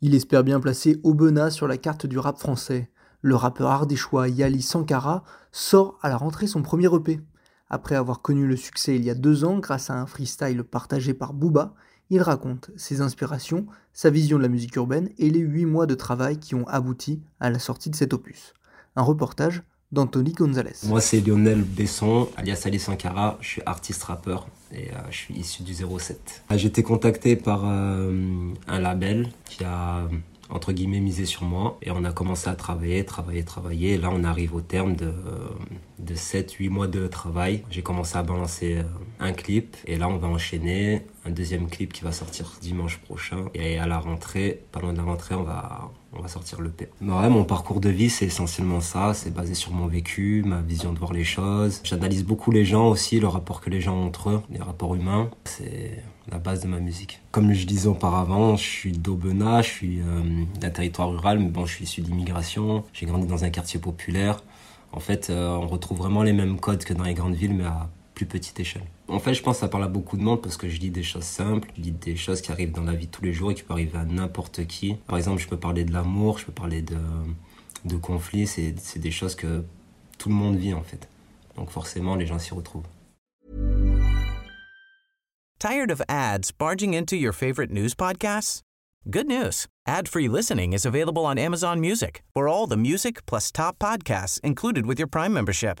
Il espère bien placer Aubenas sur la carte du rap français. Le rappeur ardéchois Yali Sankara sort à la rentrée son premier EP. Après avoir connu le succès il y a deux ans grâce à un freestyle partagé par Booba, il raconte ses inspirations, sa vision de la musique urbaine et les huit mois de travail qui ont abouti à la sortie de cet opus. Un reportage d'Anthony Gonzalez. Moi, c'est Lionel Besson, alias Ali Sankara. Je suis artiste rappeur et euh, je suis issu du 07. J'ai été contacté par euh, un label qui a entre guillemets misé sur moi et on a commencé à travailler, travailler, travailler. Là, on arrive au terme de, de 7-8 mois de travail. J'ai commencé à balancer euh, un clip et là, on va enchaîner un deuxième clip qui va sortir dimanche prochain. Et à la rentrée, pas loin de la rentrée, on va, on va sortir le P. Ouais, mon parcours de vie, c'est essentiellement ça. C'est basé sur mon vécu, ma vision de voir les choses. J'analyse beaucoup les gens aussi, le rapport que les gens ont entre eux, les rapports humains. C'est la base de ma musique. Comme je disais auparavant, je suis d'Aubenas, je suis euh, d'un territoire rural, mais bon, je suis issu d'immigration. J'ai grandi dans un quartier populaire. En fait, euh, on retrouve vraiment les mêmes codes que dans les grandes villes, mais à petite échelle. En fait, je pense que ça parle à beaucoup de monde parce que je dis des choses simples, je dis des choses qui arrivent dans la vie tous les jours et qui peuvent arriver à n'importe qui. Par exemple, je peux parler de l'amour, je peux parler de, de conflits, c'est des choses que tout le monde vit en fait. Donc forcément, les gens s'y retrouvent. Tired of ads barging into your favorite news podcasts? Good news. Ad-free listening is available on Amazon Music for all the music plus top podcasts included with your Prime membership.